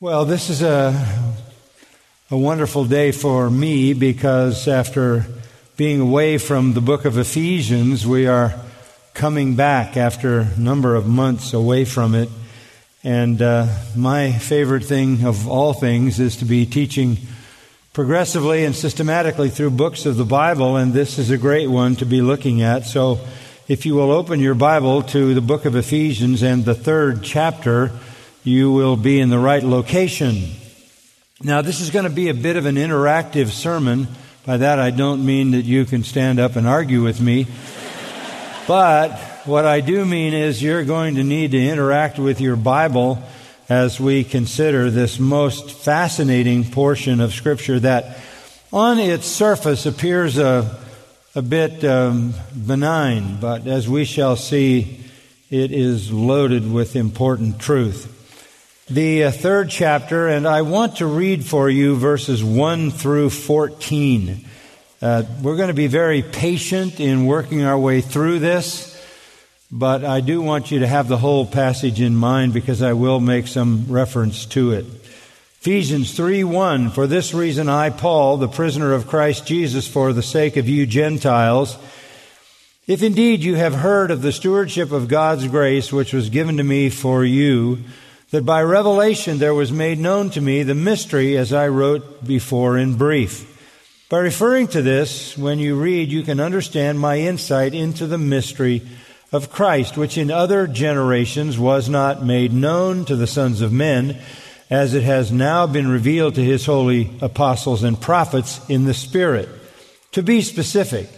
Well, this is a, a wonderful day for me because after being away from the book of Ephesians, we are coming back after a number of months away from it. And uh, my favorite thing of all things is to be teaching progressively and systematically through books of the Bible, and this is a great one to be looking at. So if you will open your Bible to the book of Ephesians and the third chapter, you will be in the right location. Now, this is going to be a bit of an interactive sermon. By that, I don't mean that you can stand up and argue with me. but what I do mean is you're going to need to interact with your Bible as we consider this most fascinating portion of Scripture that on its surface appears a, a bit um, benign, but as we shall see, it is loaded with important truth the uh, third chapter, and I want to read for you verses 1 through 14. Uh, we're going to be very patient in working our way through this, but I do want you to have the whole passage in mind because I will make some reference to it. Ephesians 3 1 For this reason, I, Paul, the prisoner of Christ Jesus, for the sake of you Gentiles, if indeed you have heard of the stewardship of God's grace which was given to me for you, that by revelation there was made known to me the mystery as I wrote before in brief. By referring to this, when you read, you can understand my insight into the mystery of Christ, which in other generations was not made known to the sons of men, as it has now been revealed to his holy apostles and prophets in the Spirit. To be specific,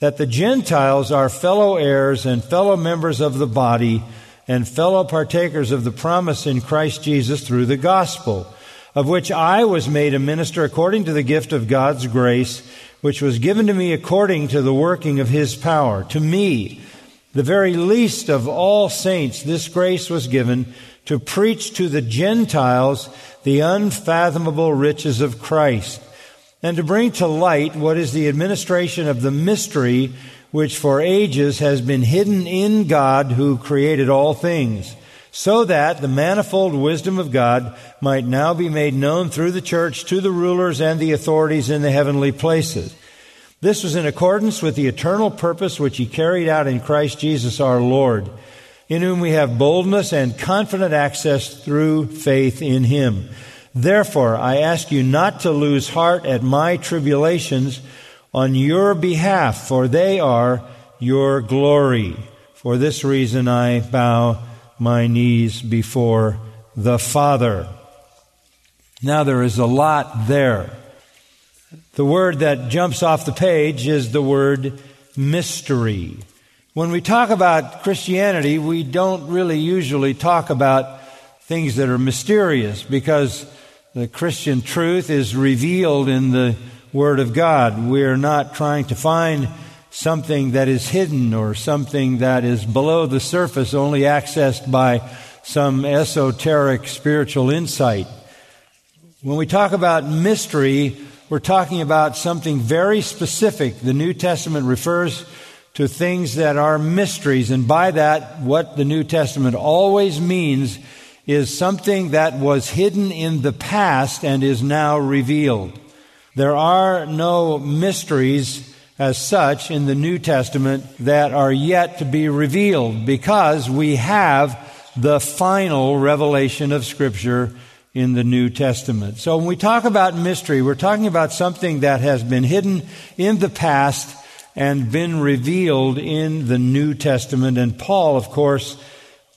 that the Gentiles are fellow heirs and fellow members of the body and fellow partakers of the promise in Christ Jesus through the gospel, of which I was made a minister according to the gift of God's grace, which was given to me according to the working of his power. To me, the very least of all saints, this grace was given to preach to the Gentiles the unfathomable riches of Christ, and to bring to light what is the administration of the mystery which for ages has been hidden in God who created all things, so that the manifold wisdom of God might now be made known through the church to the rulers and the authorities in the heavenly places. This was in accordance with the eternal purpose which he carried out in Christ Jesus our Lord, in whom we have boldness and confident access through faith in him. Therefore, I ask you not to lose heart at my tribulations, on your behalf, for they are your glory. For this reason I bow my knees before the Father. Now there is a lot there. The word that jumps off the page is the word mystery. When we talk about Christianity, we don't really usually talk about things that are mysterious because the Christian truth is revealed in the Word of God. We're not trying to find something that is hidden or something that is below the surface, only accessed by some esoteric spiritual insight. When we talk about mystery, we're talking about something very specific. The New Testament refers to things that are mysteries, and by that, what the New Testament always means is something that was hidden in the past and is now revealed. There are no mysteries as such in the New Testament that are yet to be revealed because we have the final revelation of Scripture in the New Testament. So when we talk about mystery, we're talking about something that has been hidden in the past and been revealed in the New Testament. And Paul, of course,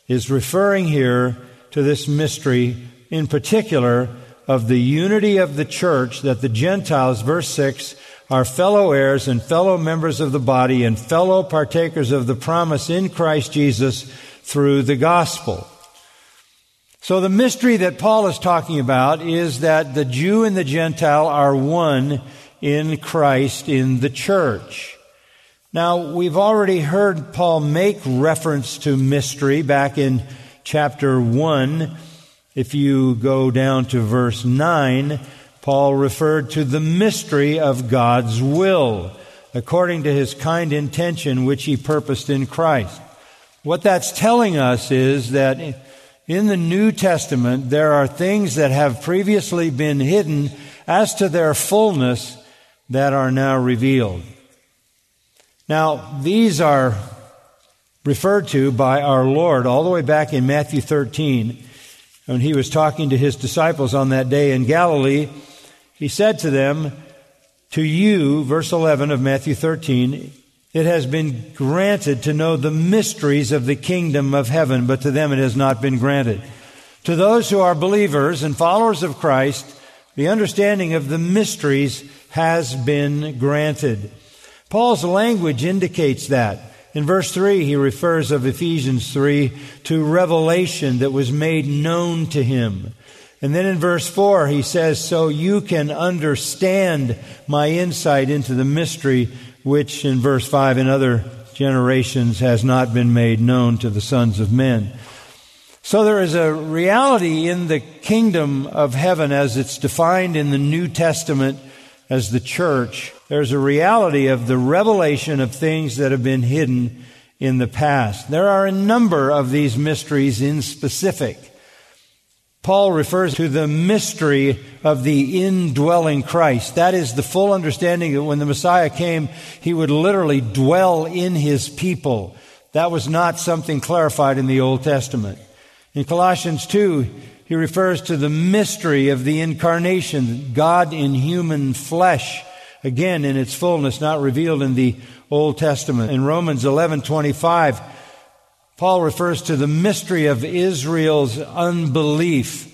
is referring here to this mystery in particular of the unity of the church that the Gentiles, verse 6, are fellow heirs and fellow members of the body and fellow partakers of the promise in Christ Jesus through the gospel. So the mystery that Paul is talking about is that the Jew and the Gentile are one in Christ in the church. Now, we've already heard Paul make reference to mystery back in chapter 1 if you go down to verse 9, Paul referred to the mystery of God's will, according to his kind intention which he purposed in Christ. What that's telling us is that in the New Testament there are things that have previously been hidden as to their fullness that are now revealed. Now, these are referred to by our Lord all the way back in Matthew 13 when he was talking to his disciples on that day in Galilee. He said to them, To you, verse 11 of Matthew 13, it has been granted to know the mysteries of the kingdom of heaven, but to them it has not been granted. To those who are believers and followers of Christ, the understanding of the mysteries has been granted. Paul's language indicates that. In verse 3, he refers of Ephesians 3 to revelation that was made known to him. And then in verse 4, he says, So you can understand my insight into the mystery which in verse 5 in other generations has not been made known to the sons of men. So there is a reality in the kingdom of heaven as it's defined in the New Testament as the church. There's a reality of the revelation of things that have been hidden in the past. There are a number of these mysteries in specific. Paul refers to the mystery of the indwelling Christ. That is the full understanding that when the Messiah came, he would literally dwell in his people. That was not something clarified in the Old Testament. In Colossians 2, he refers to the mystery of the incarnation, God in human flesh, again in its fullness, not revealed in the Old Testament. In Romans 11:25, Paul refers to the mystery of Israel's unbelief.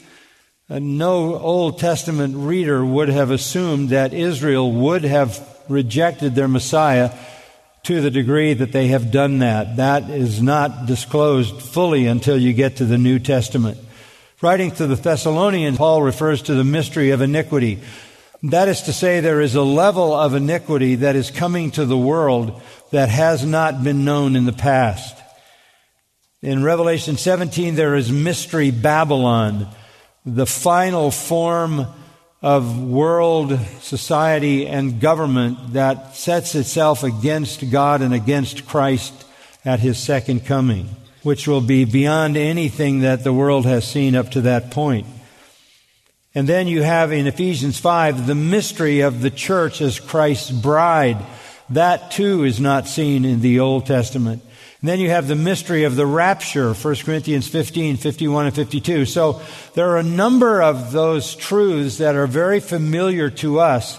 Uh, no Old Testament reader would have assumed that Israel would have rejected their Messiah to the degree that they have done that. That is not disclosed fully until you get to the New Testament. Writing to the Thessalonians, Paul refers to the mystery of iniquity. That is to say, there is a level of iniquity that is coming to the world that has not been known in the past. In Revelation 17, there is Mystery Babylon, the final form of world society and government that sets itself against God and against Christ at his second coming, which will be beyond anything that the world has seen up to that point. And then you have in Ephesians 5 the mystery of the church as Christ's bride. That too is not seen in the Old Testament. And then you have the mystery of the rapture, 1 Corinthians 15, 51 and 52. So there are a number of those truths that are very familiar to us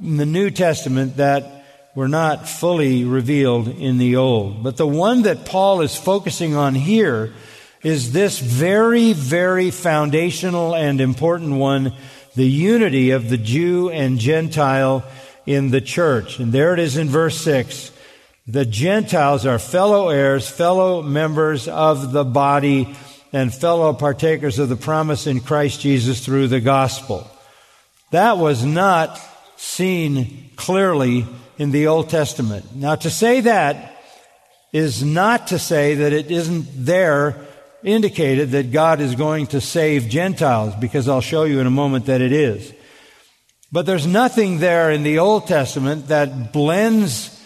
in the New Testament that were not fully revealed in the Old. But the one that Paul is focusing on here is this very, very foundational and important one, the unity of the Jew and Gentile in the church. And there it is in verse 6. The Gentiles are fellow heirs, fellow members of the body, and fellow partakers of the promise in Christ Jesus through the gospel. That was not seen clearly in the Old Testament. Now, to say that is not to say that it isn't there indicated that God is going to save Gentiles, because I'll show you in a moment that it is. But there's nothing there in the Old Testament that blends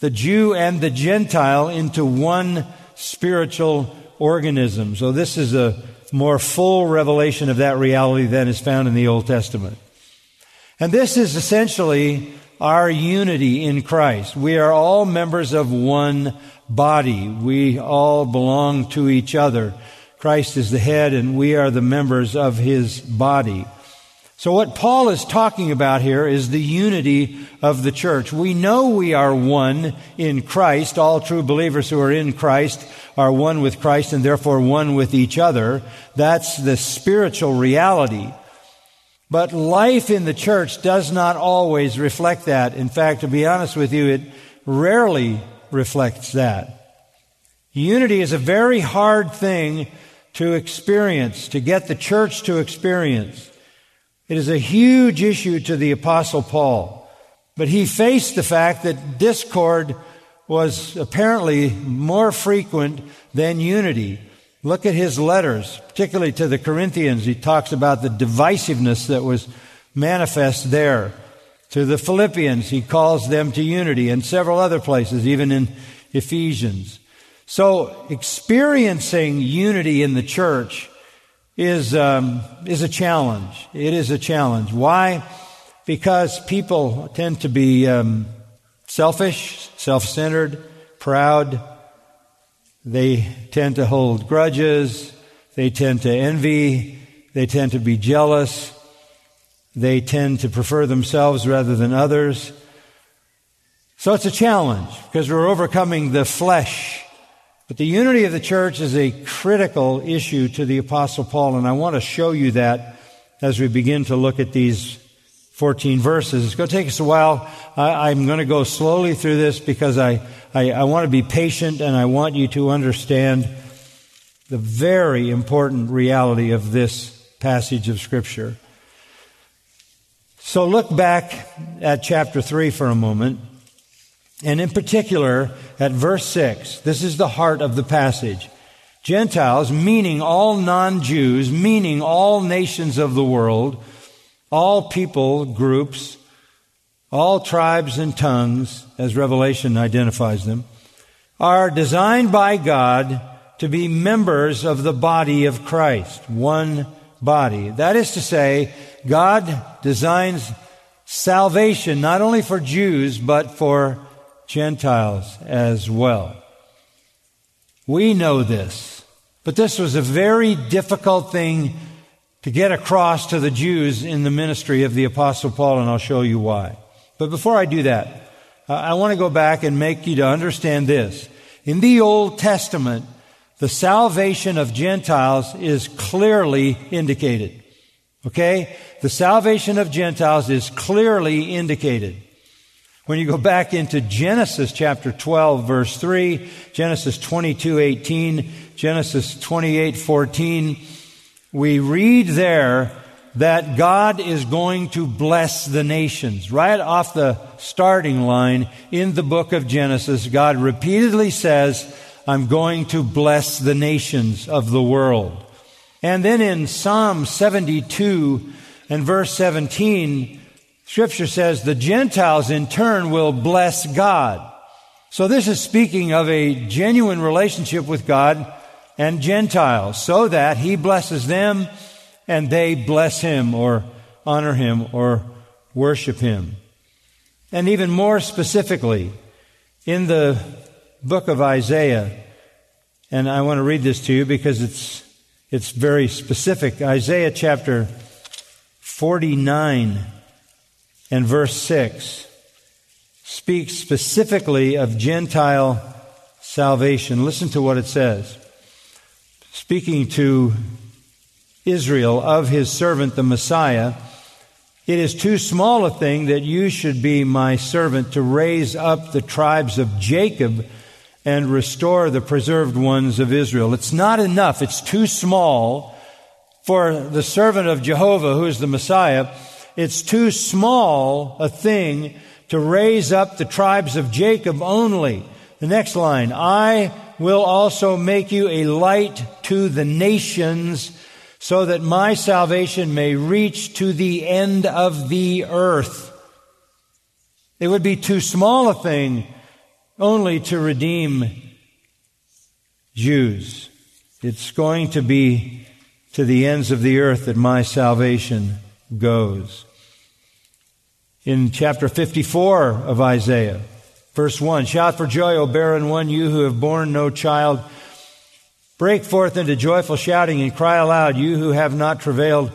the Jew and the Gentile into one spiritual organism. So this is a more full revelation of that reality than is found in the Old Testament. And this is essentially our unity in Christ. We are all members of one body. We all belong to each other. Christ is the head and we are the members of his body. So what Paul is talking about here is the unity of the church. We know we are one in Christ. All true believers who are in Christ are one with Christ and therefore one with each other. That's the spiritual reality. But life in the church does not always reflect that. In fact, to be honest with you, it rarely reflects that. Unity is a very hard thing to experience, to get the church to experience. It is a huge issue to the apostle Paul. But he faced the fact that discord was apparently more frequent than unity. Look at his letters, particularly to the Corinthians. He talks about the divisiveness that was manifest there. To the Philippians, he calls them to unity, and several other places, even in Ephesians. So, experiencing unity in the church is, um, is a challenge. It is a challenge. Why? Because people tend to be um, selfish, self centered, proud. They tend to hold grudges. They tend to envy. They tend to be jealous. They tend to prefer themselves rather than others. So it's a challenge because we're overcoming the flesh but the unity of the church is a critical issue to the Apostle Paul, and I want to show you that as we begin to look at these 14 verses. It's going to take us a while. I, am going to go slowly through this because I, I, I want to be patient and I want you to understand the very important reality of this passage of Scripture. So look back at chapter 3 for a moment. And in particular, at verse 6, this is the heart of the passage. Gentiles, meaning all non-Jews, meaning all nations of the world, all people groups, all tribes and tongues, as Revelation identifies them, are designed by God to be members of the body of Christ, one body. That is to say, God designs salvation not only for Jews, but for Gentiles as well. We know this, but this was a very difficult thing to get across to the Jews in the ministry of the Apostle Paul, and I'll show you why. But before I do that, I want to go back and make you to understand this. In the Old Testament, the salvation of Gentiles is clearly indicated. Okay? The salvation of Gentiles is clearly indicated. When you go back into Genesis chapter 12 verse 3, Genesis 22, 18, Genesis 28, 14, we read there that God is going to bless the nations. Right off the starting line in the book of Genesis, God repeatedly says, I'm going to bless the nations of the world. And then in Psalm 72 and verse 17, Scripture says the Gentiles in turn will bless God. So this is speaking of a genuine relationship with God and Gentiles so that He blesses them and they bless Him or honor Him or worship Him. And even more specifically, in the book of Isaiah, and I want to read this to you because it's, it's very specific. Isaiah chapter 49 and verse 6 speaks specifically of Gentile salvation. Listen to what it says. Speaking to Israel of his servant, the Messiah, it is too small a thing that you should be my servant to raise up the tribes of Jacob and restore the preserved ones of Israel. It's not enough. It's too small for the servant of Jehovah, who is the Messiah, it's too small a thing to raise up the tribes of Jacob only. The next line, I will also make you a light to the nations so that my salvation may reach to the end of the earth. It would be too small a thing only to redeem Jews. It's going to be to the ends of the earth that my salvation goes. In chapter 54 of Isaiah, verse 1, shout for joy, O barren one, you who have borne no child. Break forth into joyful shouting and cry aloud, you who have not travailed.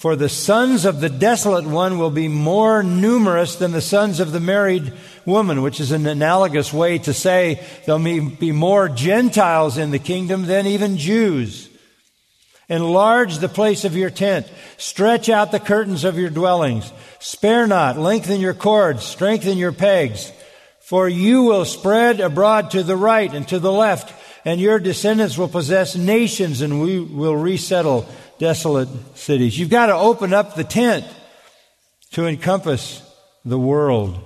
For the sons of the desolate one will be more numerous than the sons of the married woman, which is an analogous way to say there'll be more Gentiles in the kingdom than even Jews. Enlarge the place of your tent. Stretch out the curtains of your dwellings. Spare not. Lengthen your cords. Strengthen your pegs. For you will spread abroad to the right and to the left, and your descendants will possess nations, and we will resettle desolate cities. You've got to open up the tent to encompass the world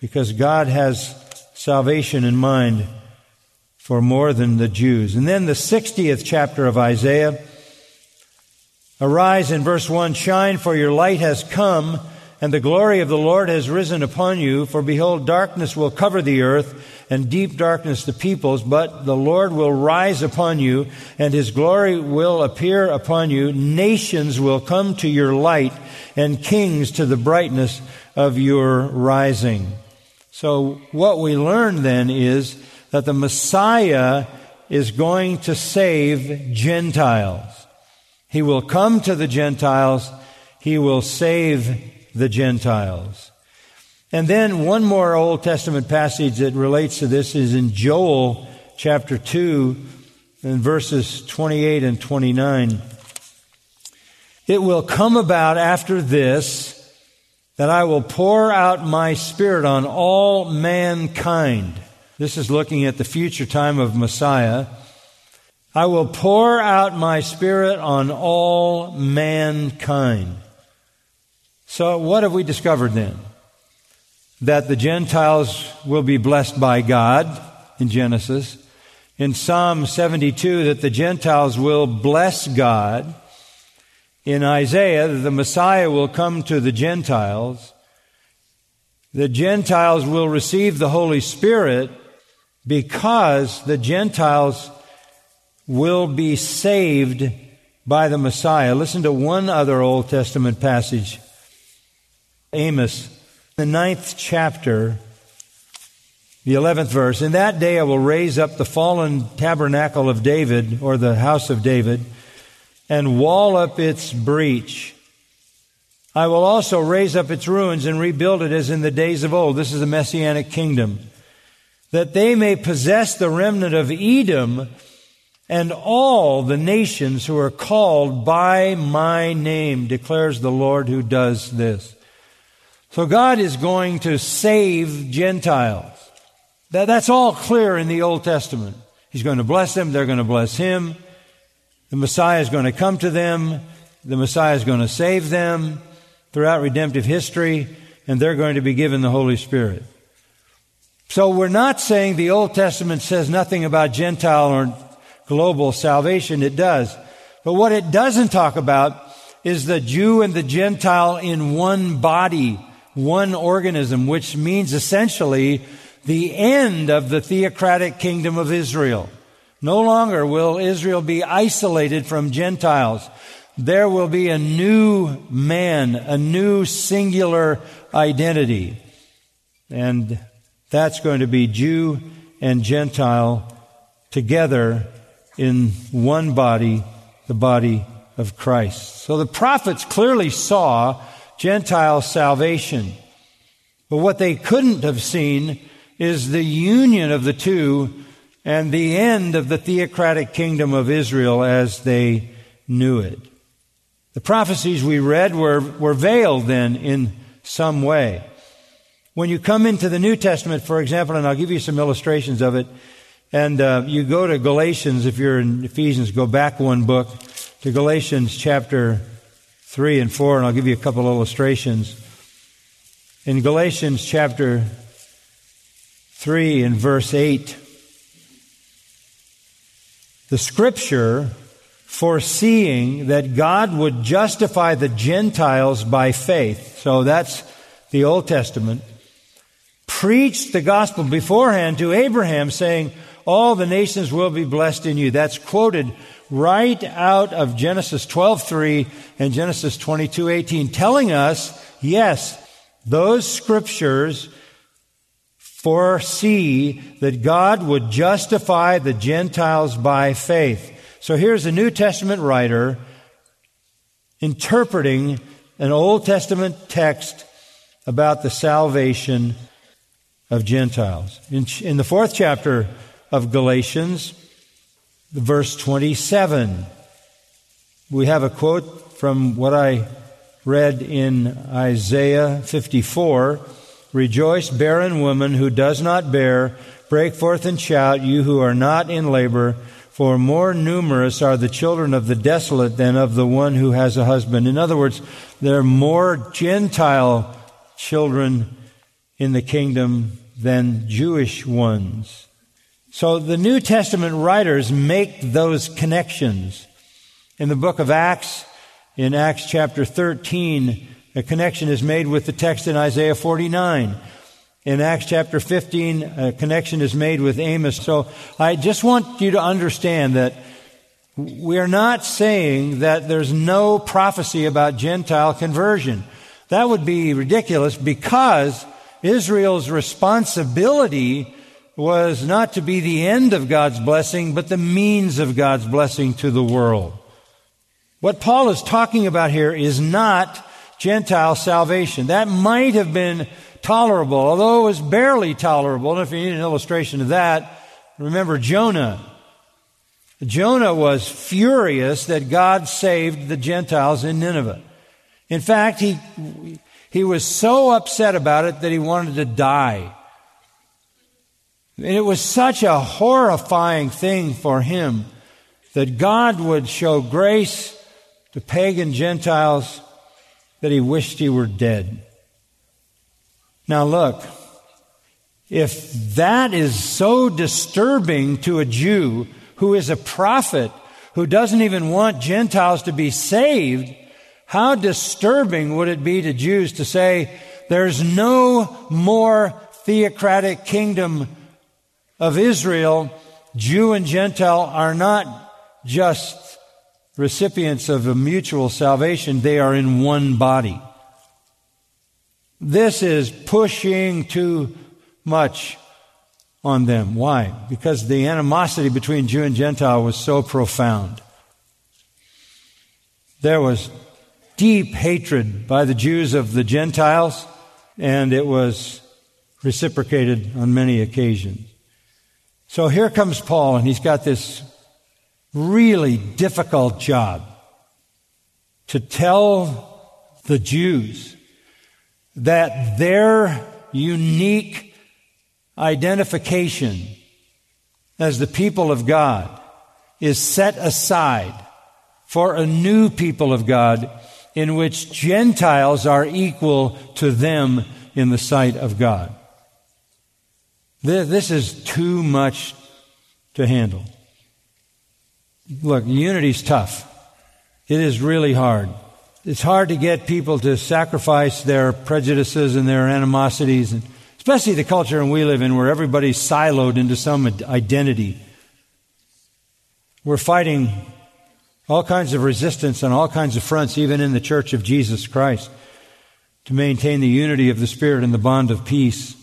because God has salvation in mind for more than the Jews. And then the 60th chapter of Isaiah Arise in verse 1 Shine, for your light has come, and the glory of the Lord has risen upon you. For behold, darkness will cover the earth, and deep darkness the peoples, but the Lord will rise upon you, and his glory will appear upon you. Nations will come to your light, and kings to the brightness of your rising. So what we learn then is that the Messiah is going to save Gentiles. He will come to the Gentiles. He will save the Gentiles. And then one more Old Testament passage that relates to this is in Joel chapter 2 and verses 28 and 29. It will come about after this that I will pour out my spirit on all mankind. This is looking at the future time of Messiah. I will pour out my spirit on all mankind. So, what have we discovered then? That the Gentiles will be blessed by God in Genesis. In Psalm 72, that the Gentiles will bless God. In Isaiah, the Messiah will come to the Gentiles. The Gentiles will receive the Holy Spirit because the Gentiles will be saved by the Messiah. Listen to one other Old Testament passage Amos, the ninth chapter, the eleventh verse. In that day I will raise up the fallen tabernacle of David, or the house of David, and wall up its breach. I will also raise up its ruins and rebuild it as in the days of old. This is the messianic kingdom. That they may possess the remnant of Edom and all the nations who are called by my name, declares the Lord who does this. So God is going to save Gentiles. That, that's all clear in the Old Testament. He's going to bless them. They're going to bless Him. The Messiah is going to come to them. The Messiah is going to save them throughout redemptive history, and they're going to be given the Holy Spirit. So we're not saying the Old Testament says nothing about Gentile or global salvation. It does. But what it doesn't talk about is the Jew and the Gentile in one body one organism, which means essentially the end of the theocratic kingdom of Israel. No longer will Israel be isolated from Gentiles. There will be a new man, a new singular identity. And that's going to be Jew and Gentile together in one body, the body of Christ. So the prophets clearly saw Gentile salvation. But what they couldn't have seen is the union of the two and the end of the theocratic kingdom of Israel as they knew it. The prophecies we read were, were veiled then in some way. When you come into the New Testament, for example, and I'll give you some illustrations of it, and uh, you go to Galatians, if you're in Ephesians, go back one book to Galatians chapter 3 and 4, and I'll give you a couple illustrations. In Galatians chapter 3 and verse 8, the scripture foreseeing that God would justify the Gentiles by faith, so that's the Old Testament, preached the gospel beforehand to Abraham, saying, All the nations will be blessed in you. That's quoted right out of Genesis 12:3 and Genesis 22:18 telling us, yes, those scriptures foresee that God would justify the Gentiles by faith. So here's a New Testament writer interpreting an Old Testament text about the salvation of Gentiles. In, in the fourth chapter of Galatians, verse 27. We have a quote from what I read in Isaiah 54 Rejoice, barren woman who does not bear, break forth and shout, you who are not in labor, for more numerous are the children of the desolate than of the one who has a husband. In other words, there are more Gentile children in the kingdom than Jewish ones. So the New Testament writers make those connections. In the book of Acts, in Acts chapter 13, a connection is made with the text in Isaiah 49. In Acts chapter 15, a connection is made with Amos. So I just want you to understand that we are not saying that there's no prophecy about Gentile conversion. That would be ridiculous because Israel's responsibility was not to be the end of God's blessing, but the means of God's blessing to the world. What Paul is talking about here is not Gentile salvation. That might have been tolerable, although it was barely tolerable. And if you need an illustration of that, remember Jonah. Jonah was furious that God saved the Gentiles in Nineveh. In fact, he, he was so upset about it that he wanted to die. And it was such a horrifying thing for him that God would show grace to pagan Gentiles that he wished he were dead. Now look, if that is so disturbing to a Jew who is a prophet, who doesn't even want Gentiles to be saved, how disturbing would it be to Jews to say, there's no more theocratic kingdom of Israel, Jew and Gentile are not just recipients of a mutual salvation, they are in one body. This is pushing too much on them. Why? Because the animosity between Jew and Gentile was so profound. There was deep hatred by the Jews of the Gentiles, and it was reciprocated on many occasions. So here comes Paul, and he's got this really difficult job to tell the Jews that their unique identification as the people of God is set aside for a new people of God in which Gentiles are equal to them in the sight of God. This is too much to handle. Look, unity's tough. It is really hard. It's hard to get people to sacrifice their prejudices and their animosities, and especially the culture we live in where everybody's siloed into some identity. We're fighting all kinds of resistance on all kinds of fronts, even in the church of Jesus Christ, to maintain the unity of the Spirit and the bond of peace.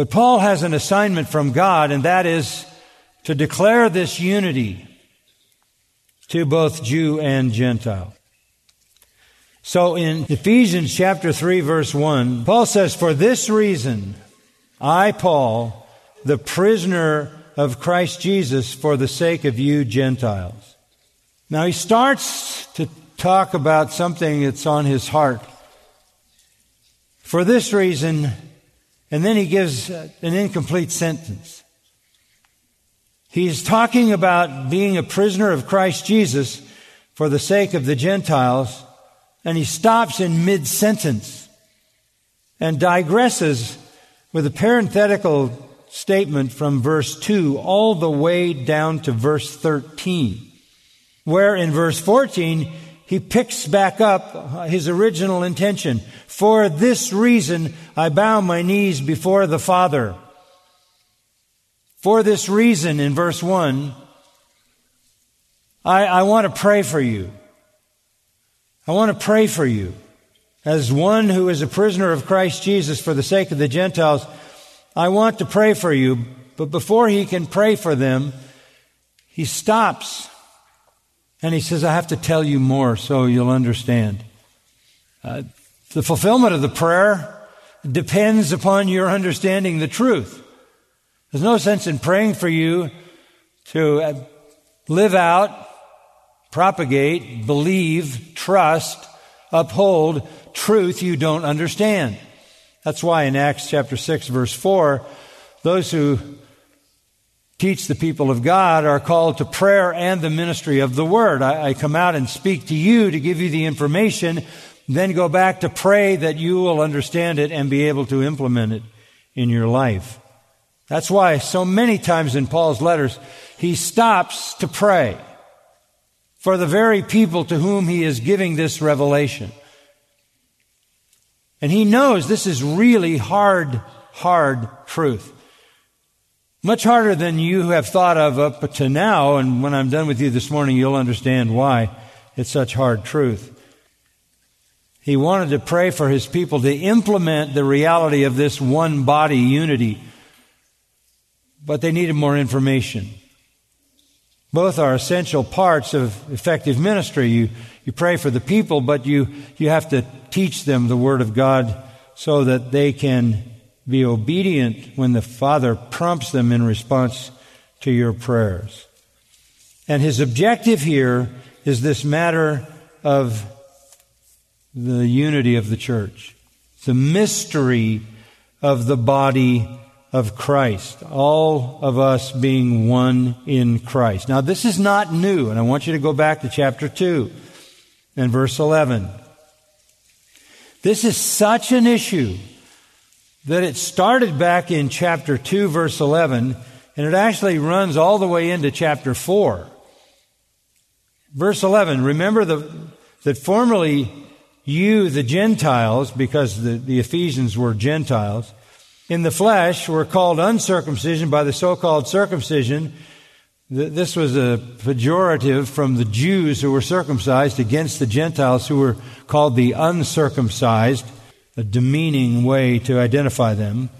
But Paul has an assignment from God, and that is to declare this unity to both Jew and Gentile. So in Ephesians chapter 3 verse 1, Paul says, For this reason, I, Paul, the prisoner of Christ Jesus for the sake of you Gentiles. Now he starts to talk about something that's on his heart. For this reason, and then he gives an incomplete sentence. He's talking about being a prisoner of Christ Jesus for the sake of the Gentiles, and he stops in mid sentence and digresses with a parenthetical statement from verse 2 all the way down to verse 13, where in verse 14 he picks back up his original intention. For this reason, I bow my knees before the Father. For this reason, in verse 1, I, I want to pray for you. I want to pray for you. As one who is a prisoner of Christ Jesus for the sake of the Gentiles, I want to pray for you. But before he can pray for them, he stops and he says, I have to tell you more so you'll understand. Uh, the fulfillment of the prayer depends upon your understanding the truth. There's no sense in praying for you to uh, live out, propagate, believe, trust, uphold truth you don't understand. That's why in Acts chapter 6 verse 4, those who teach the people of God are called to prayer and the ministry of the word. I, I, come out and speak to you to give you the information, then go back to pray that you will understand it and be able to implement it in your life. That's why so many times in Paul's letters, he stops to pray for the very people to whom he is giving this revelation. And he knows this is really hard, hard truth. Much harder than you have thought of up to now, and when I'm done with you this morning, you'll understand why it's such hard truth. He wanted to pray for his people to implement the reality of this one body unity, but they needed more information. Both are essential parts of effective ministry. You, you pray for the people, but you, you have to teach them the Word of God so that they can be obedient when the Father prompts them in response to your prayers. And his objective here is this matter of the unity of the church, the mystery of the body of Christ, all of us being one in Christ. Now, this is not new, and I want you to go back to chapter 2 and verse 11. This is such an issue that it started back in chapter 2, verse 11, and it actually runs all the way into chapter 4. Verse 11, remember the, that formerly you, the Gentiles, because the, the Ephesians were Gentiles, in the flesh were called uncircumcision by the so-called circumcision. This was a pejorative from the Jews who were circumcised against the Gentiles who were called the uncircumcised a demeaning way to identify them.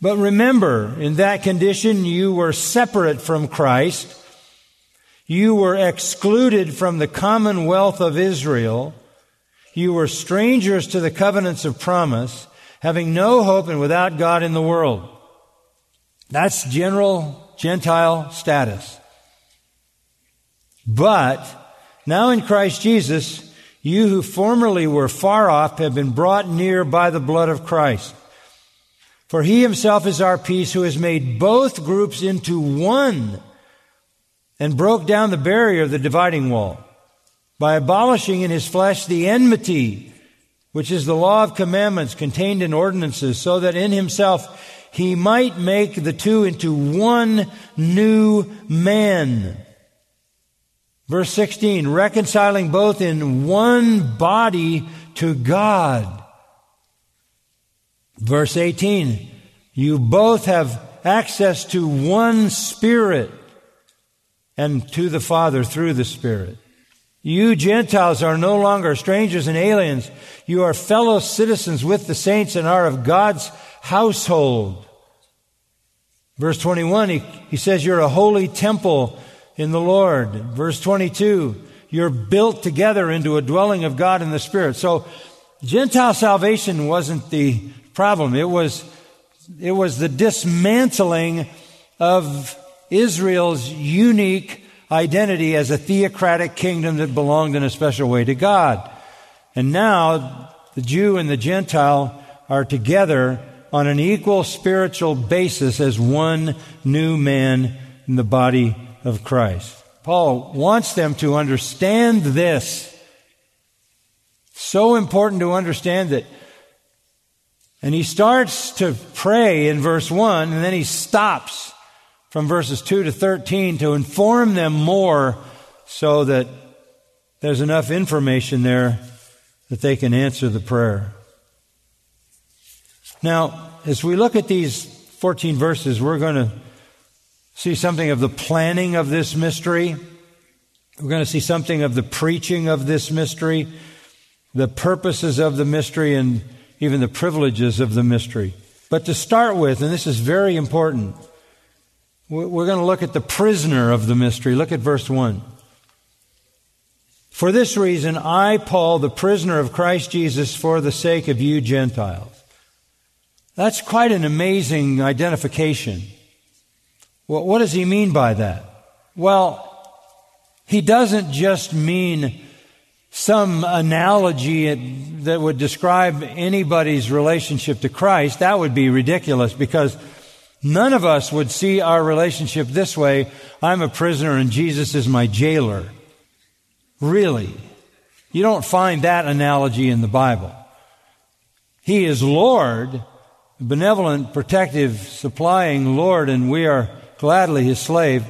But remember, in that condition, you were separate from Christ. You were excluded from the commonwealth of Israel. You were strangers to the covenants of promise, having no hope and without God in the world. That's general Gentile status. But now in Christ Jesus, you who formerly were far off have been brought near by the blood of Christ. For he himself is our peace who has made both groups into one and broke down the barrier of the dividing wall by abolishing in his flesh the enmity, which is the law of commandments contained in ordinances, so that in himself he might make the two into one new man Verse 16, reconciling both in one body to God. Verse 18, you both have access to one Spirit and to the Father through the Spirit. You Gentiles are no longer strangers and aliens. You are fellow citizens with the saints and are of God's household. Verse 21, he, he says you're a holy temple in the Lord. Verse 22, you're built together into a dwelling of God in the Spirit. So Gentile salvation wasn't the problem. It was, it was the dismantling of Israel's unique identity as a theocratic kingdom that belonged in a special way to God. And now the Jew and the Gentile are together on an equal spiritual basis as one new man in the body of Christ. Paul wants them to understand this. So important to understand that. And he starts to pray in verse 1, and then he stops from verses 2 to 13 to inform them more so that there's enough information there that they can answer the prayer. Now, as we look at these 14 verses, we're going to see something of the planning of this mystery. We're going to see something of the preaching of this mystery, the purposes of the mystery, and even the privileges of the mystery. But to start with, and this is very important, we're going to look at the prisoner of the mystery. Look at verse 1. For this reason, I, Paul, the prisoner of Christ Jesus, for the sake of you Gentiles. That's quite an amazing identification. Well, what does he mean by that? Well, he doesn't just mean some analogy that would describe anybody's relationship to Christ. That would be ridiculous because none of us would see our relationship this way. I'm a prisoner and Jesus is my jailer. Really? You don't find that analogy in the Bible. He is Lord, benevolent, protective, supplying Lord, and we are gladly his slave.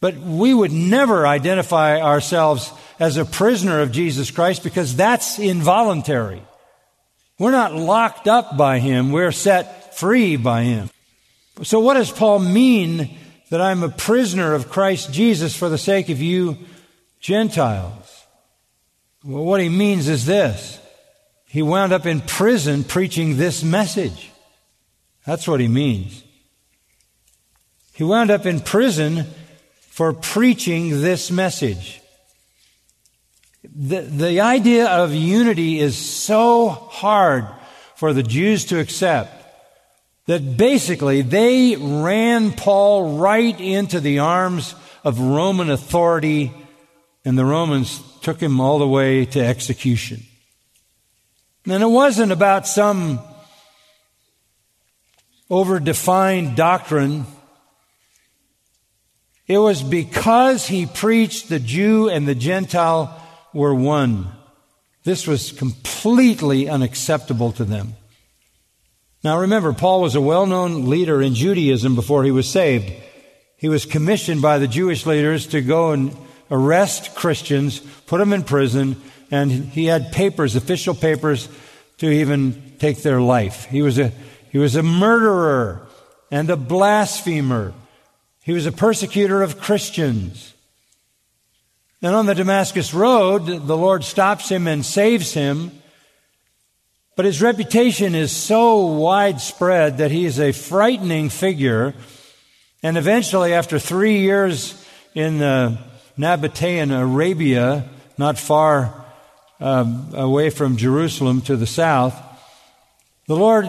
But we would never identify ourselves as a prisoner of Jesus Christ because that's involuntary. We're not locked up by him, we're set free by him. So, what does Paul mean that I'm a prisoner of Christ Jesus for the sake of you Gentiles? Well, what he means is this he wound up in prison preaching this message. That's what he means. He wound up in prison for preaching this message. The, the idea of unity is so hard for the Jews to accept that basically they ran Paul right into the arms of Roman authority, and the Romans took him all the way to execution. And it wasn't about some overdefined doctrine. It was because he preached the Jew and the Gentile were one. This was completely unacceptable to them. Now remember, Paul was a well known leader in Judaism before he was saved. He was commissioned by the Jewish leaders to go and arrest Christians, put them in prison, and he had papers, official papers, to even take their life. He was a, he was a murderer and a blasphemer. He was a persecutor of Christians. Then on the Damascus Road, the Lord stops him and saves him. But his reputation is so widespread that he is a frightening figure. And eventually, after three years in uh, Nabatean Arabia, not far um, away from Jerusalem to the south, the Lord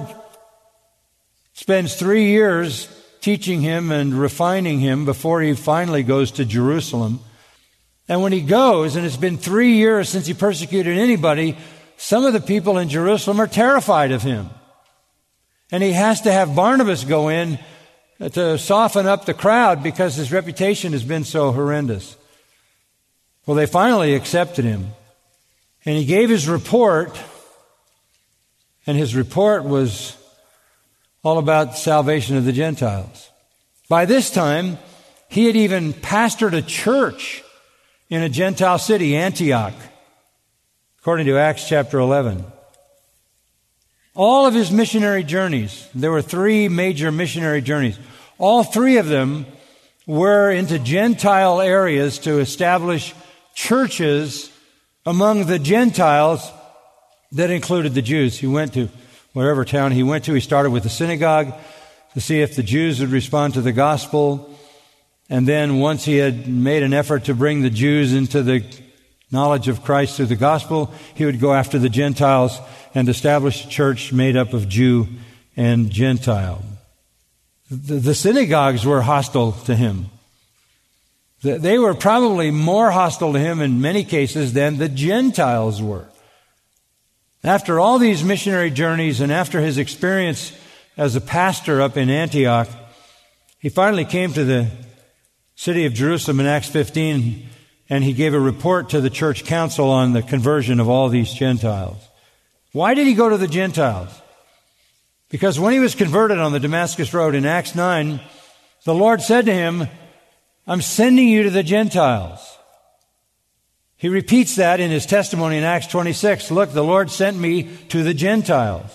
spends three years teaching him and refining him before he finally goes to Jerusalem. And when he goes, and it's been three years since he persecuted anybody, some of the people in Jerusalem are terrified of him. And he has to have Barnabas go in to soften up the crowd because his reputation has been so horrendous. Well, they finally accepted him. And he gave his report, and his report was all about salvation of the Gentiles. By this time, he had even pastored a church in a Gentile city, Antioch, according to Acts chapter 11. All of his missionary journeys, there were three major missionary journeys. All three of them were into Gentile areas to establish churches among the Gentiles that included the Jews. He went to whatever town he went to. He started with the synagogue to see if the Jews would respond to the gospel. And then once he had made an effort to bring the Jews into the knowledge of Christ through the gospel, he would go after the Gentiles and establish a church made up of Jew and Gentile. The, the synagogues were hostile to him. They were probably more hostile to him in many cases than the Gentiles were. After all these missionary journeys and after his experience as a pastor up in Antioch, he finally came to the city of Jerusalem in Acts 15, and he gave a report to the church council on the conversion of all these Gentiles. Why did he go to the Gentiles? Because when he was converted on the Damascus Road in Acts 9, the Lord said to him, I'm sending you to the Gentiles. He repeats that in his testimony in Acts 26. Look, the Lord sent me to the Gentiles.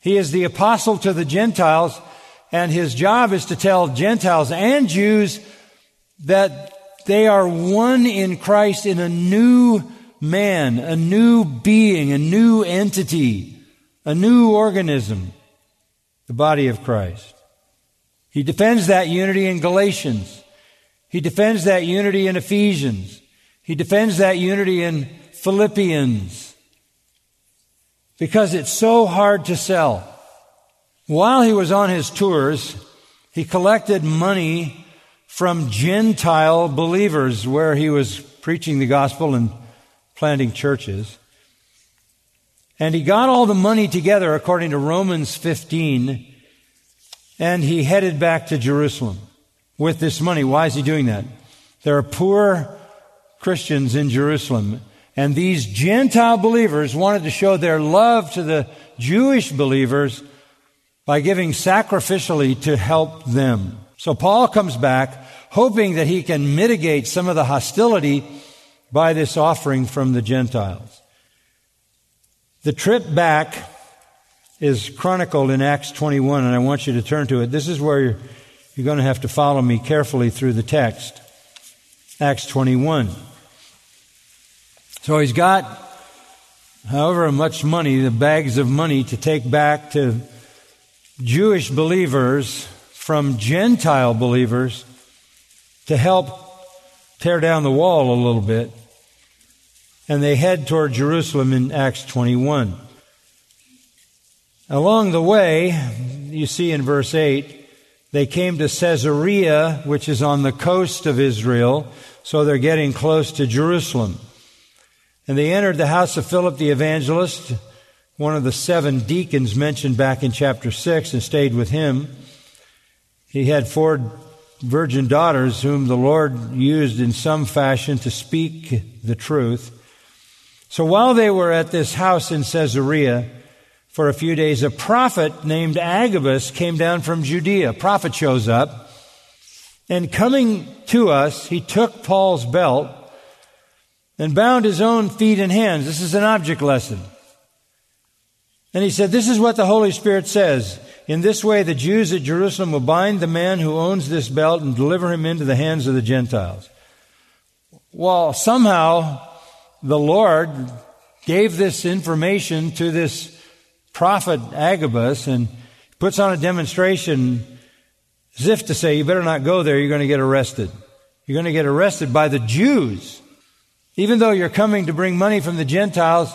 He is the apostle to the Gentiles and his job is to tell Gentiles and Jews that they are one in Christ in a new man, a new being, a new entity, a new organism, the body of Christ. He defends that unity in Galatians. He defends that unity in Ephesians. He defends that unity in Philippians. Because it's so hard to sell. While he was on his tours, he collected money from Gentile believers where he was preaching the gospel and planting churches. And he got all the money together according to Romans 15 and he headed back to Jerusalem with this money. Why is he doing that? There are poor Christians in Jerusalem and these Gentile believers wanted to show their love to the Jewish believers by giving sacrificially to help them. So Paul comes back hoping that he can mitigate some of the hostility by this offering from the Gentiles. The trip back is chronicled in Acts 21, and I want you to turn to it. This is where you're, you're going to have to follow me carefully through the text. Acts 21. So he's got however much money, the bags of money to take back to Jewish believers from Gentile believers to help tear down the wall a little bit. And they head toward Jerusalem in Acts 21. Along the way, you see in verse 8, they came to Caesarea, which is on the coast of Israel, so they're getting close to Jerusalem. And they entered the house of Philip the evangelist, one of the seven deacons mentioned back in chapter 6, and stayed with him. He had four virgin daughters whom the Lord used in some fashion to speak the truth. So while they were at this house in Caesarea, for a few days, a prophet named Agabus came down from Judea. A prophet shows up, and coming to us, he took Paul's belt and bound his own feet and hands. This is an object lesson. And he said, This is what the Holy Spirit says. In this way, the Jews at Jerusalem will bind the man who owns this belt and deliver him into the hands of the Gentiles. Well, somehow the Lord gave this information to this prophet Agabus and puts on a demonstration as if to say, you better not go there, you're going to get arrested. You're going to get arrested by the Jews. Even though you're coming to bring money from the Gentiles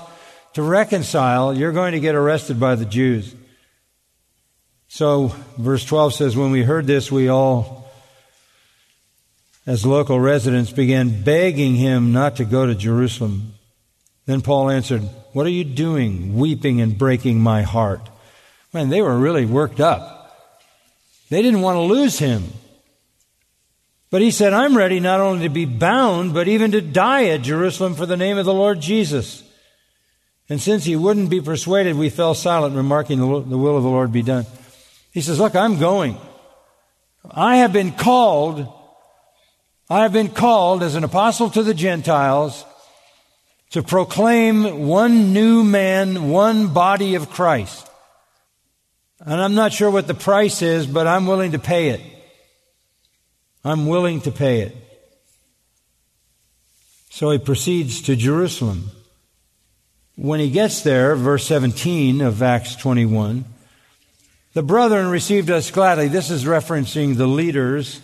to reconcile, you're going to get arrested by the Jews. So, verse 12 says, When we heard this, we all, as local residents, began begging him not to go to Jerusalem. Then Paul answered, what are you doing, weeping and breaking my heart? Man, they were really worked up. They didn't want to lose him. But he said, I'm ready not only to be bound, but even to die at Jerusalem for the name of the Lord Jesus. And since he wouldn't be persuaded, we fell silent, remarking, The will of the Lord be done. He says, Look, I'm going. I have been called, I have been called as an apostle to the Gentiles to proclaim one new man, one body of Christ. And I'm not sure what the price is, but I'm willing to pay it. I'm willing to pay it. So he proceeds to Jerusalem. When he gets there, verse 17 of Acts 21, the brethren received us gladly. This is referencing the leaders.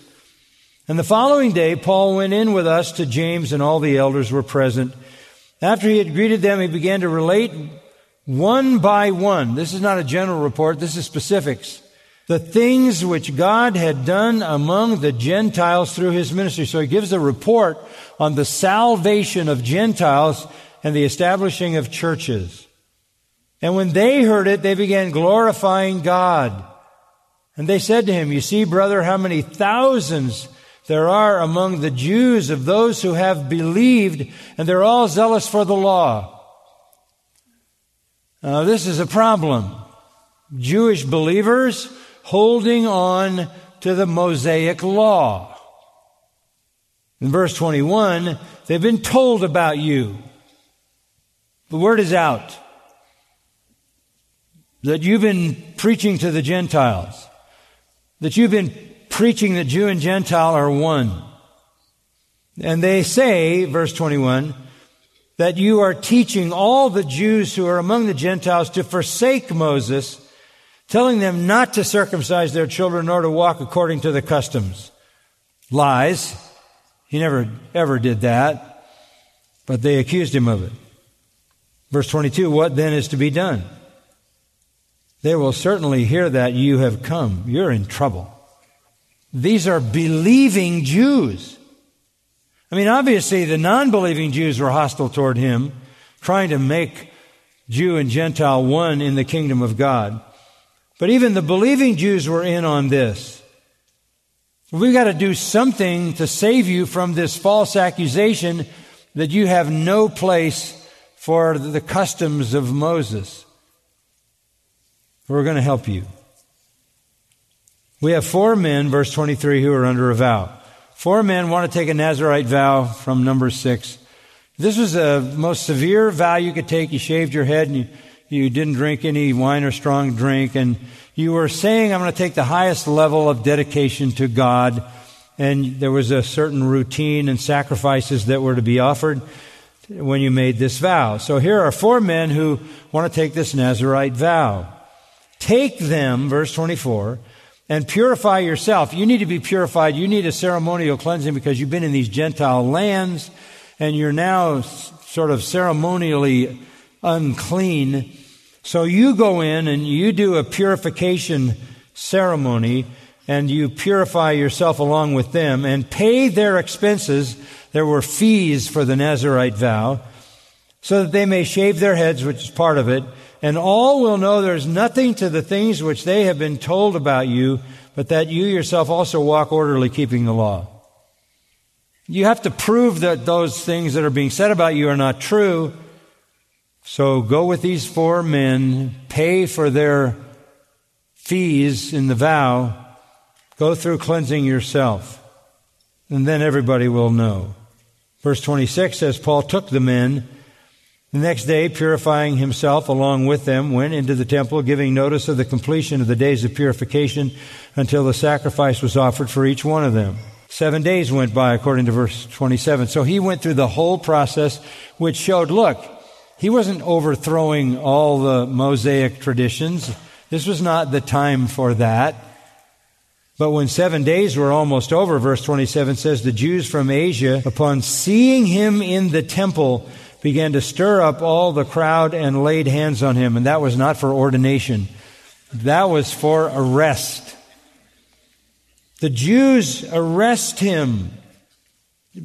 And the following day, Paul went in with us to James, and all the elders were present. After he had greeted them, he began to relate one by one. This is not a general report, this is specifics. The things which God had done among the Gentiles through his ministry. So he gives a report on the salvation of Gentiles and the establishing of churches. And when they heard it, they began glorifying God. And they said to him, You see, brother, how many thousands there are among the Jews of those who have believed, and they're all zealous for the law. Now, this is a problem. Jewish believers holding on to the Mosaic law. In verse 21, they've been told about you. The word is out that you've been preaching to the Gentiles, that you've been preaching that Jew and Gentile are one. And they say, verse 21, that you are teaching all the Jews who are among the Gentiles to forsake Moses, telling them not to circumcise their children nor to walk according to the customs. Lies. He never ever did that, but they accused him of it. Verse 22, what then is to be done? They will certainly hear that you have come. You're in trouble. These are believing Jews. I mean, obviously, the non believing Jews were hostile toward him, trying to make Jew and Gentile one in the kingdom of God. But even the believing Jews were in on this. We've got to do something to save you from this false accusation that you have no place for the customs of Moses. We're going to help you. We have four men, verse 23, who are under a vow. Four men want to take a Nazarite vow from number six. This was the most severe vow you could take. You shaved your head and you, you didn't drink any wine or strong drink, and you were saying, I'm going to take the highest level of dedication to God. And there was a certain routine and sacrifices that were to be offered when you made this vow. So here are four men who want to take this Nazarite vow. Take them, verse 24, and purify yourself. You need to be purified. You need a ceremonial cleansing because you've been in these Gentile lands and you're now sort of ceremonially unclean. So you go in and you do a purification ceremony and you purify yourself along with them and pay their expenses. There were fees for the Nazarite vow so that they may shave their heads, which is part of it, and all will know there's nothing to the things which they have been told about you, but that you yourself also walk orderly, keeping the law. You have to prove that those things that are being said about you are not true. So go with these four men, pay for their fees in the vow, go through cleansing yourself, and then everybody will know. Verse 26 says, Paul took the men the next day, purifying himself along with them, went into the temple, giving notice of the completion of the days of purification until the sacrifice was offered for each one of them. Seven days went by, according to verse 27. So he went through the whole process, which showed, look, he wasn't overthrowing all the Mosaic traditions. This was not the time for that. But when seven days were almost over, verse 27 says, the Jews from Asia, upon seeing him in the temple, began to stir up all the crowd and laid hands on him. And that was not for ordination. That was for arrest. The Jews arrest him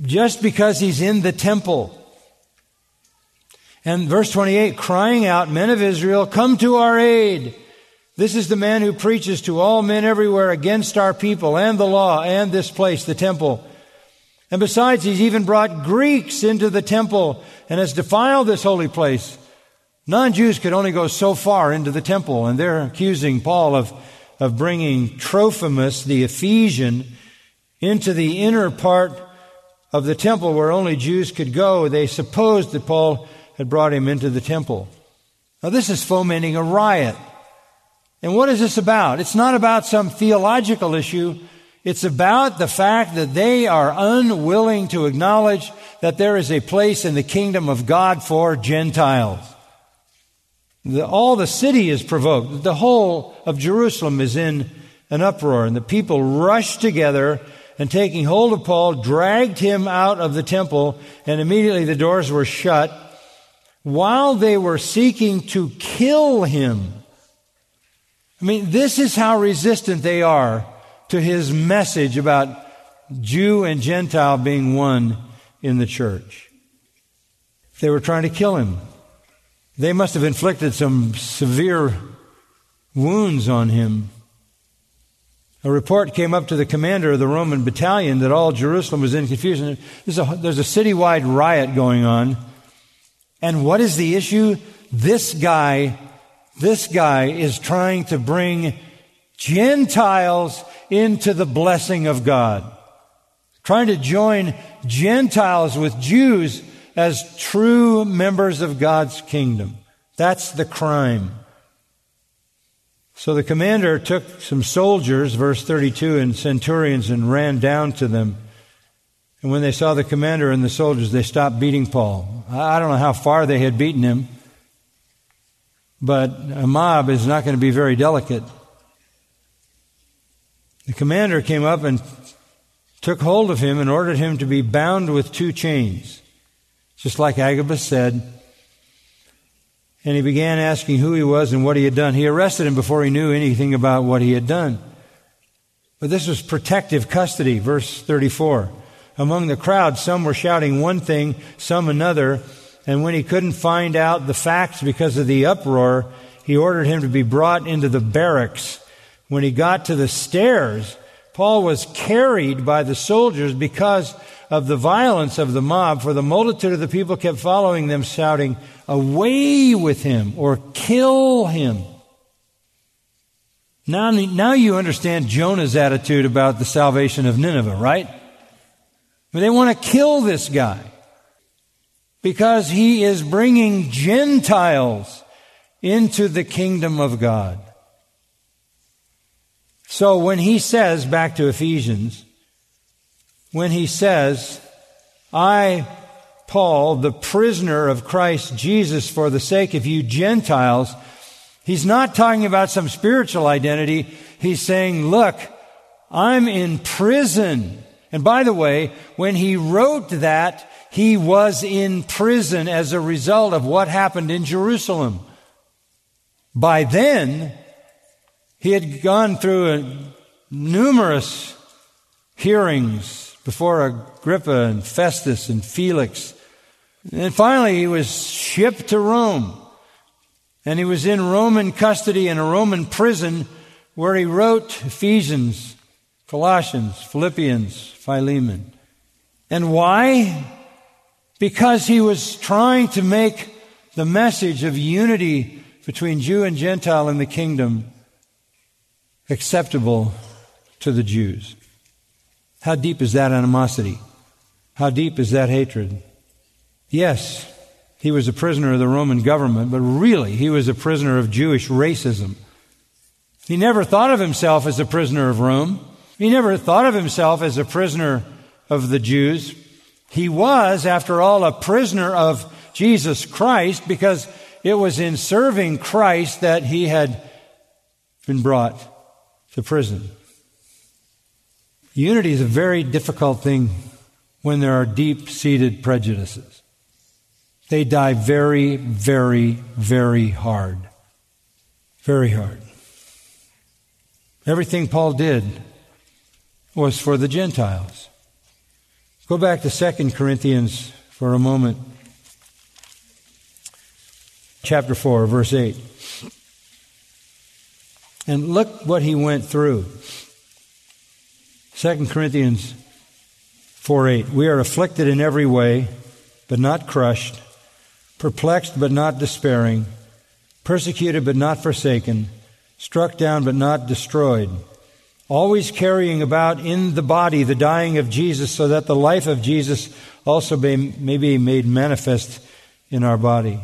just because he's in the temple. And verse 28, crying out, Men of Israel, come to our aid. This is the man who preaches to all men everywhere against our people and the law and this place, the temple. And besides, he's even brought Greeks into the temple and has defiled this holy place. Non-Jews could only go so far into the temple, and they're accusing Paul of, of bringing Trophimus, the Ephesian, into the inner part of the temple where only Jews could go. They supposed that Paul had brought him into the temple. Now this is fomenting a riot. And what is this about? It's not about some theological issue. It's about the fact that they are unwilling to acknowledge that there is a place in the kingdom of God for Gentiles. The, all the city is provoked. The whole of Jerusalem is in an uproar, and the people rush together and taking hold of Paul, dragged him out of the temple, and immediately the doors were shut. While they were seeking to kill him. I mean, this is how resistant they are to his message about Jew and Gentile being one in the church. They were trying to kill him. They must have inflicted some severe wounds on him. A report came up to the commander of the Roman battalion that all Jerusalem was in confusion. There's a, there's a citywide riot going on. And what is the issue? This guy, this guy is trying to bring Gentiles into the blessing of God. Trying to join Gentiles with Jews as true members of God's kingdom. That's the crime. So the commander took some soldiers, verse 32, and centurions and ran down to them. And when they saw the commander and the soldiers, they stopped beating Paul. I don't know how far they had beaten him, but a mob is not going to be very delicate. The commander came up and took hold of him and ordered him to be bound with two chains, just like Agabus said. And he began asking who he was and what he had done. He arrested him before he knew anything about what he had done. But this was protective custody, verse 34. Among the crowd, some were shouting one thing, some another, and when he couldn't find out the facts because of the uproar, he ordered him to be brought into the barracks when he got to the stairs, Paul was carried by the soldiers because of the violence of the mob, for the multitude of the people kept following them, shouting, Away with him, or kill him. Now, now you understand Jonah's attitude about the salvation of Nineveh, right? They want to kill this guy because he is bringing Gentiles into the kingdom of God. So when he says, back to Ephesians, when he says, I, Paul, the prisoner of Christ Jesus for the sake of you Gentiles, he's not talking about some spiritual identity. He's saying, look, I'm in prison. And by the way, when he wrote that, he was in prison as a result of what happened in Jerusalem. By then, he had gone through numerous hearings before Agrippa and Festus and Felix. And finally, he was shipped to Rome. And he was in Roman custody in a Roman prison where he wrote Ephesians, Colossians, Philippians, Philemon. And why? Because he was trying to make the message of unity between Jew and Gentile in the kingdom acceptable to the Jews. How deep is that animosity? How deep is that hatred? Yes, he was a prisoner of the Roman government, but really he was a prisoner of Jewish racism. He never thought of himself as a prisoner of Rome. He never thought of himself as a prisoner of the Jews. He was, after all, a prisoner of Jesus Christ because it was in serving Christ that he had been brought to prison. Unity is a very difficult thing when there are deep seated prejudices. They die very, very, very hard. Very hard. Everything Paul did was for the Gentiles. Go back to 2 Corinthians for a moment. Chapter 4, verse 8. And look what he went through. 2 Corinthians 4 8. We are afflicted in every way, but not crushed, perplexed, but not despairing, persecuted, but not forsaken, struck down, but not destroyed. Always carrying about in the body the dying of Jesus, so that the life of Jesus also may, may be made manifest in our body.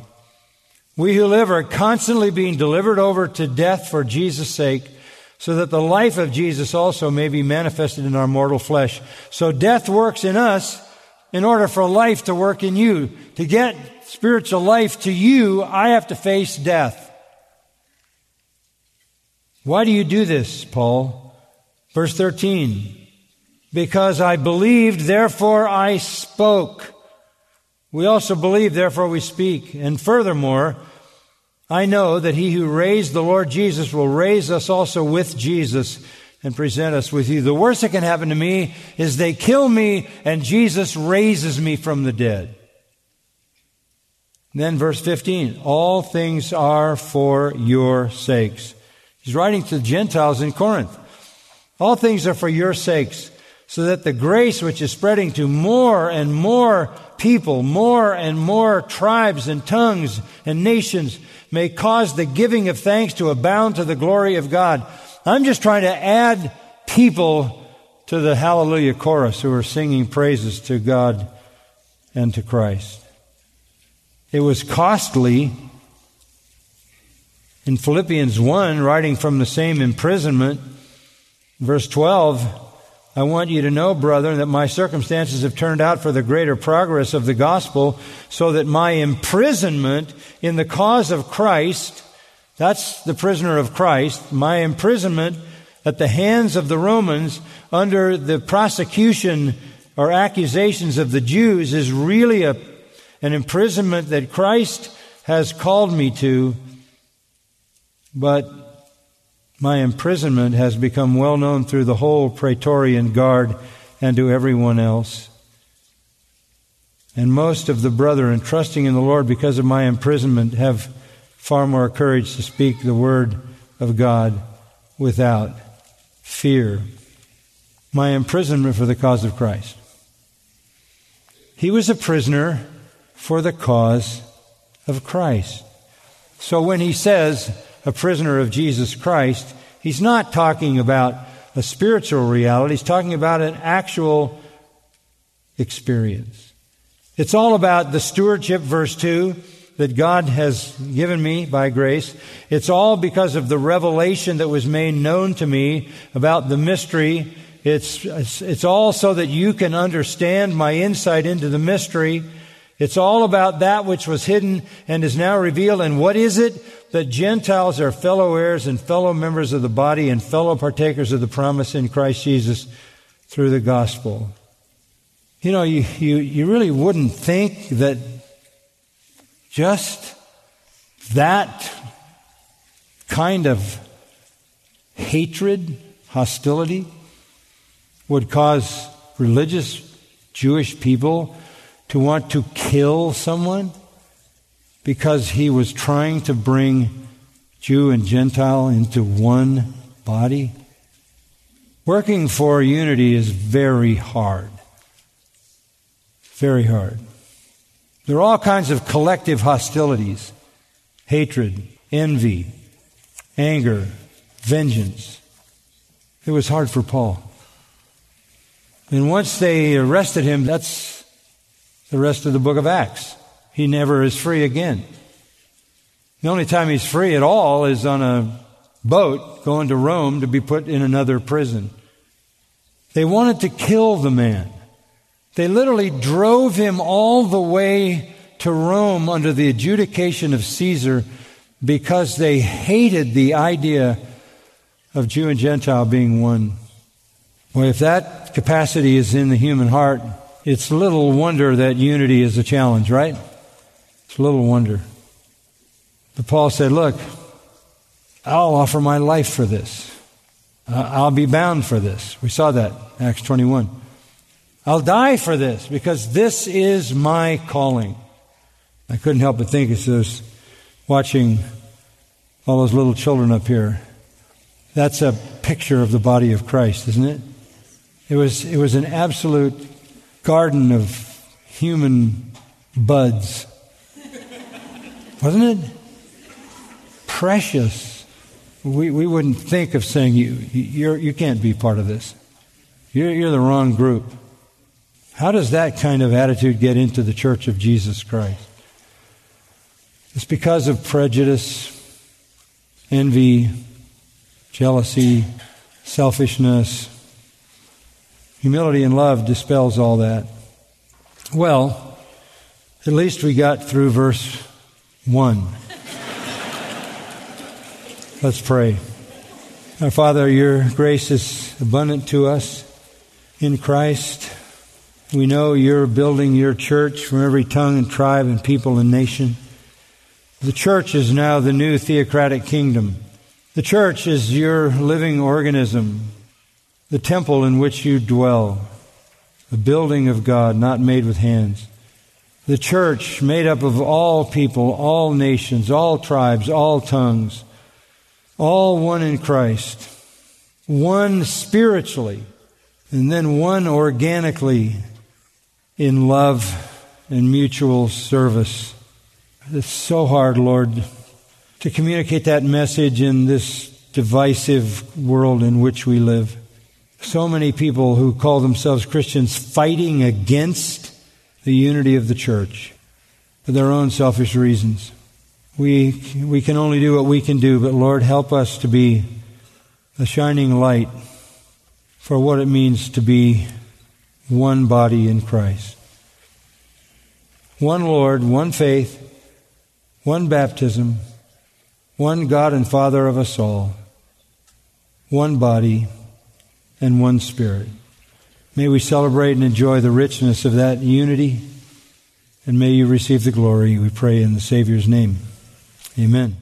We who live are constantly being delivered over to death for Jesus' sake, so that the life of Jesus also may be manifested in our mortal flesh. So death works in us in order for life to work in you. To get spiritual life to you, I have to face death. Why do you do this, Paul? Verse 13. Because I believed, therefore I spoke. We also believe, therefore we speak. And furthermore, I know that he who raised the Lord Jesus will raise us also with Jesus and present us with you. The worst that can happen to me is they kill me and Jesus raises me from the dead. Then verse 15, all things are for your sakes. He's writing to the Gentiles in Corinth. All things are for your sakes, so that the grace which is spreading to more and more people, more and more tribes and tongues and nations may cause the giving of thanks to abound to the glory of God. I'm just trying to add people to the hallelujah chorus who are singing praises to God and to Christ. It was costly. In Philippians 1, writing from the same imprisonment, verse 12, I want you to know, brethren, that my circumstances have turned out for the greater progress of the gospel, so that my imprisonment in the cause of Christ, that's the prisoner of Christ, my imprisonment at the hands of the Romans under the prosecution or accusations of the Jews is really a, an imprisonment that Christ has called me to, but my imprisonment has become well known through the whole Praetorian Guard and to everyone else. And most of the brethren, trusting in the Lord because of my imprisonment, have far more courage to speak the word of God without fear. My imprisonment for the cause of Christ. He was a prisoner for the cause of Christ. So when he says, a prisoner of Jesus Christ, he's not talking about a spiritual reality, he's talking about an actual experience. It's all about the stewardship, verse 2, that God has given me by grace. It's all because of the revelation that was made known to me about the mystery. It's, it's, all so that you can understand my insight into the mystery. It's all about that which was hidden and is now revealed. And what is it? That Gentiles are fellow heirs and fellow members of the body and fellow partakers of the promise in Christ Jesus through the gospel. You know, you, you, you really wouldn't think that just that kind of hatred, hostility, would cause religious Jewish people to want to kill someone because he was trying to bring Jew and Gentile into one body. Working for unity is very hard. Very hard. There are all kinds of collective hostilities hatred, envy, anger, vengeance. It was hard for Paul. And once they arrested him, that's the rest of the book of Acts. He never is free again. The only time he's free at all is on a boat going to Rome to be put in another prison. They wanted to kill the man. They literally drove him all the way to Rome under the adjudication of Caesar because they hated the idea of Jew and Gentile being one. Well, if that capacity is in the human heart, it's little wonder that unity is a challenge, right? It's little wonder. But Paul said, Look, I'll offer my life for this. Uh, I'll be bound for this. We saw that, Acts 21. I'll die for this because this is my calling. I couldn't help but think as I was watching all those little children up here. That's a picture of the body of Christ, isn't it? It was, it was an absolute garden of human buds. Wasn't it? Precious. We, we wouldn't think of saying, you, you're, you can't be part of this. You're, you're the wrong group. How does that kind of attitude get into the church of Jesus Christ? It's because of prejudice, envy, jealousy, selfishness. Humility and love dispels all that. Well, at least we got through verse 1. Let's pray. Our Father, your grace is abundant to us in Christ. We know you're building your church from every tongue and tribe and people and nation. The church is now the new theocratic kingdom. The church is your living organism, the temple in which you dwell, the building of God not made with hands. The church made up of all people, all nations, all tribes, all tongues, all one in Christ, one spiritually, and then one organically in love and mutual service. It's so hard, Lord, to communicate that message in this divisive world in which we live. So many people who call themselves Christians fighting against the unity of the church for their own selfish reasons. We, we can only do what we can do, but Lord, help us to be a shining light for what it means to be one body in Christ. One Lord, one faith, one baptism, one God and Father of us all, one body, and one Spirit. May we celebrate and enjoy the richness of that unity, and may you receive the glory, we pray in the Savior's name. Amen.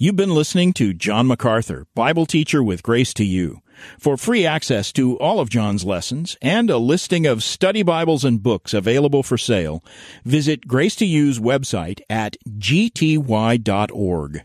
You've been listening to John MacArthur, Bible teacher with Grace to You. For free access to all of John's lessons and a listing of study Bibles and books available for sale, visit Grace to You's website at gty.org.